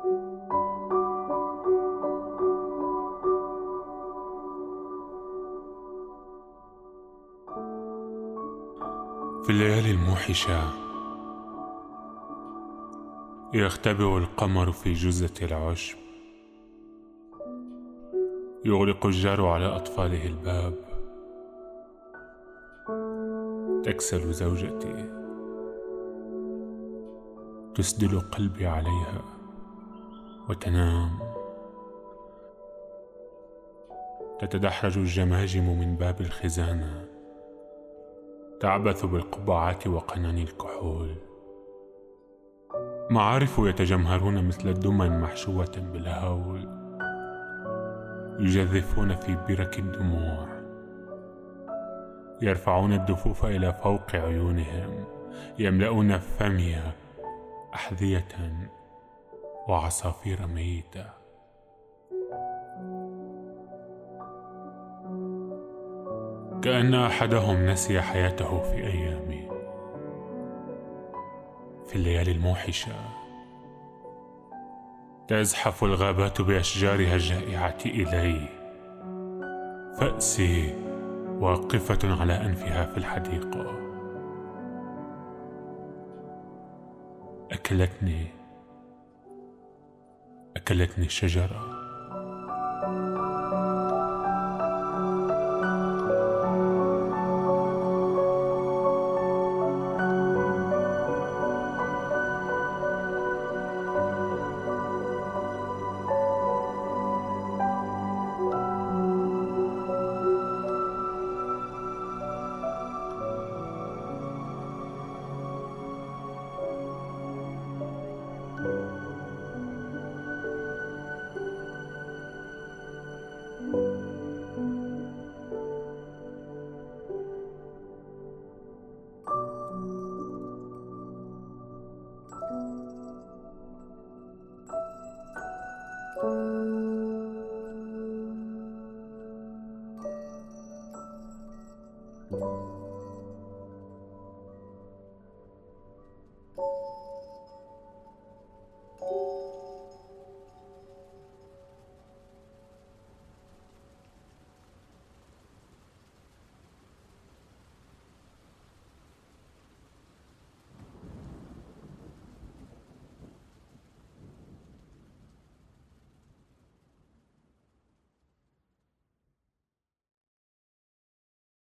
في الليالي الموحشة يختبئ القمر في جزة العشب. يغلق الجار على أطفاله الباب. تكسل زوجتي. تسدل قلبي عليها. وتنام. تتدحرج الجماجم من باب الخزانة. تعبث بالقبعات وقنان الكحول. معارف يتجمهرون مثل الدمى محشوة بالهول. يجذفون في برك الدموع. يرفعون الدفوف إلى فوق عيونهم. يملؤون فمي أحذية وعصافير ميتة. كأن أحدهم نسي حياته في أيامي في الليالي الموحشة. تزحف الغابات بأشجارها الجائعة إلي فأسي واقفة على أنفها في الحديقة. أكلتني أكلتني الشجرة. Música